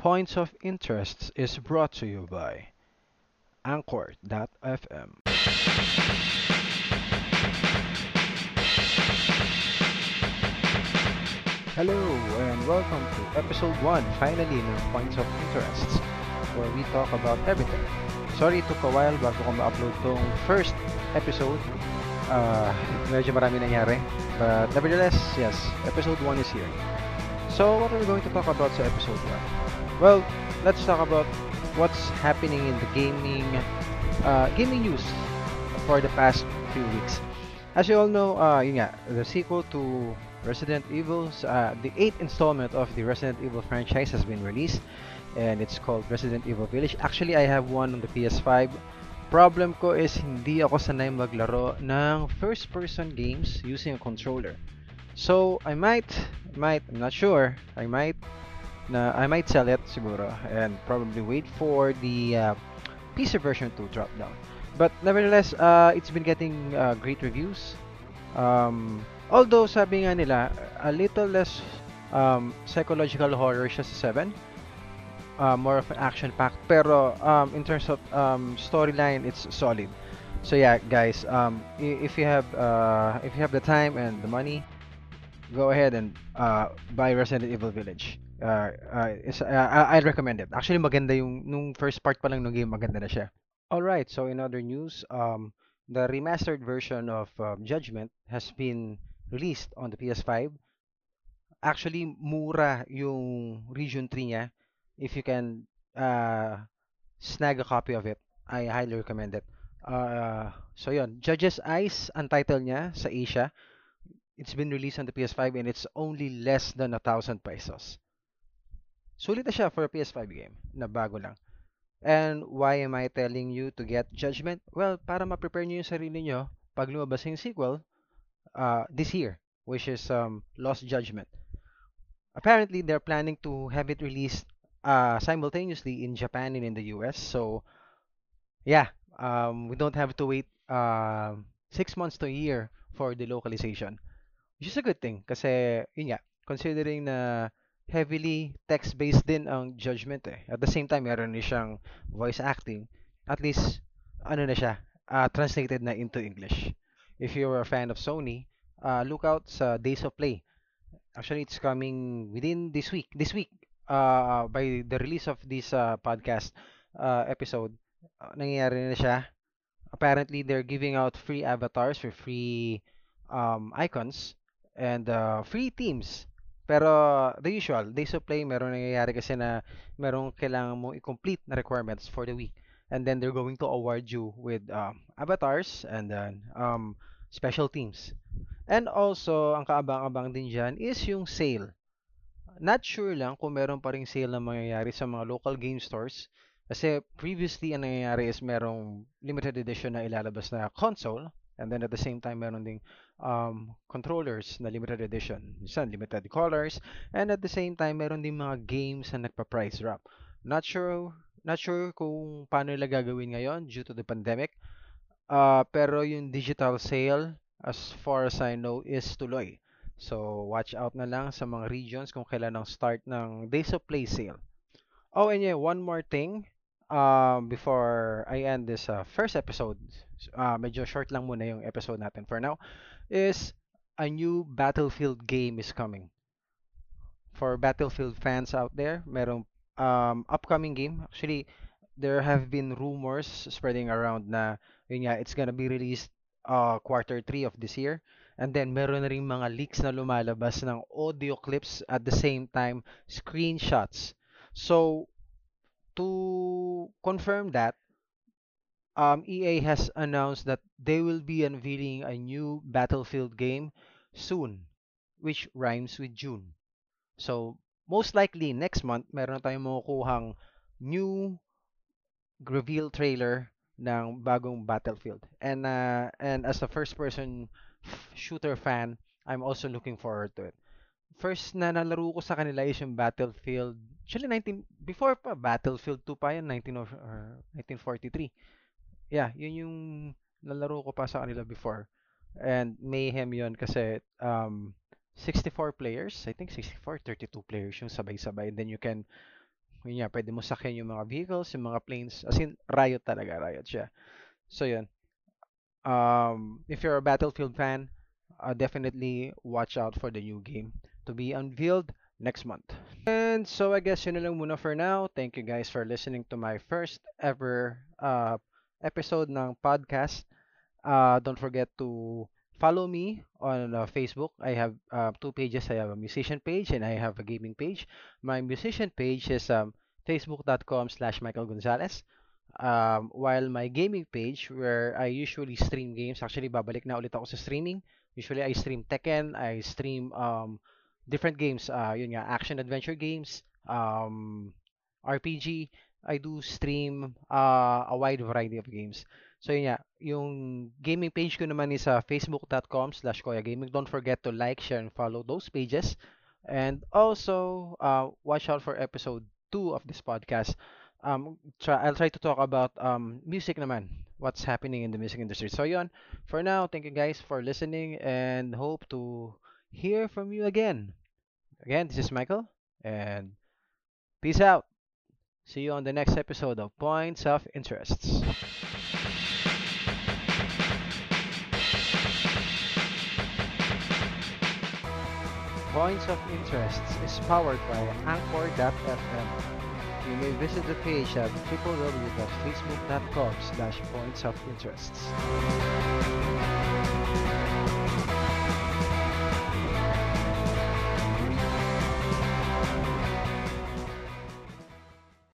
Points of Interest is brought to you by Anchor.fm. Hello and welcome to episode 1, finally, ng Points of Interest, where we talk about everything. Sorry, it took a while bago ko ma-upload tong first episode. Uh, medyo marami nangyari. But nevertheless, yes, episode 1 is here. So, what are we going to talk about sa episode 1? Well, let's talk about what's happening in the gaming uh, gaming news for the past few weeks. As you all know, uh, yun nga, the sequel to Resident Evil's, uh, the eighth installment of the Resident Evil franchise has been released, and it's called Resident Evil Village. Actually, I have one on the PS5. Problem ko is hindi ako sanay maglaro ng first-person games using a controller. So, I might, might, I'm not sure, I might, na, I might sell it siguro, and probably wait for the uh, PC version to drop down. But nevertheless, uh, it's been getting uh, great reviews. Um, although sabi nga nila, a little less um, psychological horror siya sa 7. Uh, more of an action pack. Pero um, in terms of um, storyline, it's solid. So yeah, guys, um, if you have uh, if you have the time and the money, go ahead and uh, buy Resident Evil Village. Uh, uh, I- I'd recommend it. Actually, maganda yung nung first part pa lang ng game, maganda na siya. All right, so in other news, um, the remastered version of um, Judgment has been released on the PS5. Actually, mura yung Region 3 niya. If you can uh, snag a copy of it, I highly recommend it. Uh, so yun, Judge's Eyes ang title niya sa Asia. It's been released on the PS5 and it's only less than a thousand pesos. Sulit na siya for a PS5 game na bago lang. And why am I telling you to get Judgment? Well, para ma-prepare niyo yung sarili niyo pag lumabas yung sequel uh, this year, which is um, Lost Judgment. Apparently, they're planning to have it released uh, simultaneously in Japan and in the US. So, yeah, um, we don't have to wait um six months to a year for the localization, which is a good thing kasi, yun nga, considering na heavily text-based din ang Judgment eh. At the same time, meron din siyang voice acting. At least, ano na siya, uh, translated na into English. If you're a fan of Sony, uh, look out sa Days of Play. Actually, it's coming within this week. This week, uh, by the release of this uh, podcast uh, episode, uh, nangyayari na siya. Apparently, they're giving out free avatars for free um, icons and uh, free teams. Pero the usual, days of play, meron nangyayari kasi na merong kailangan mo i-complete na requirements for the week. And then they're going to award you with um, avatars and then um, special teams. And also, ang kaabang-abang din dyan is yung sale. Not sure lang kung meron pa ring sale na mangyayari sa mga local game stores. Kasi previously, ang nangyayari is merong limited edition na ilalabas na console. And then at the same time, meron ding um, controllers na limited edition. Minsan, limited colors. And at the same time, meron ding mga games na nagpa-price drop. Not sure, not sure kung paano nila gagawin ngayon due to the pandemic. Uh, pero yung digital sale, as far as I know, is tuloy. So, watch out na lang sa mga regions kung kailan ang start ng Days of Play sale. Oh, and yeah, one more thing um, before I end this uh, first episode. Uh, medyo short lang muna yung episode natin for now. Is a new Battlefield game is coming. For Battlefield fans out there, merong um, upcoming game. Actually, there have been rumors spreading around na yun nga, it's gonna be released uh, quarter 3 of this year. And then meron na ring mga leaks na lumalabas ng audio clips at the same time screenshots. So to confirm that, um, EA has announced that they will be unveiling a new Battlefield game soon, which rhymes with June. So most likely next month meron tayong makukuhang new reveal trailer ng bagong Battlefield. And uh, and as a first person shooter fan, I'm also looking forward to it. First na nalaro ko sa kanila is yung Battlefield. Actually 19 before pa Battlefield 2 pa yan 19 or, or 1943. Yeah, yun yung nalaro ko pa sa kanila before. And mayhem yun kasi um 64 players, I think 64 32 players yung sabay-sabay. And then you can Yun nga, pwede mo sakyan yung mga vehicles, yung mga planes. As in, riot talaga, riot siya. So yun. Um, if you're a Battlefield fan, uh, definitely watch out for the new game to be unveiled next month. And so I guess yun lang muna for now. Thank you guys for listening to my first ever uh, episode ng podcast. Uh, don't forget to follow me on uh, Facebook. I have uh, two pages. I have a musician page and I have a gaming page. My musician page is um, facebook.com slash Michael Gonzalez. Um, while my gaming page, where I usually stream games, actually babalik na ulit ako sa streaming. Usually I stream Tekken, I stream um, different games, uh, yun nga, action adventure games, um, RPG. I do stream uh, a wide variety of games. So yun nga, yung gaming page ko naman is uh, facebook.com slash Koya Gaming. Don't forget to like, share, and follow those pages. And also, uh, watch out for episode 2 of this podcast. Um, try, I'll try to talk about um, music naman, what's happening in the music industry. So yun, for now, thank you guys for listening and hope to hear from you again. Again, this is Michael, and peace out. See you on the next episode of Points of Interests. Points of Interests is powered by Anchor.fm. You may visit the page at www.facebook.com slash points of interests.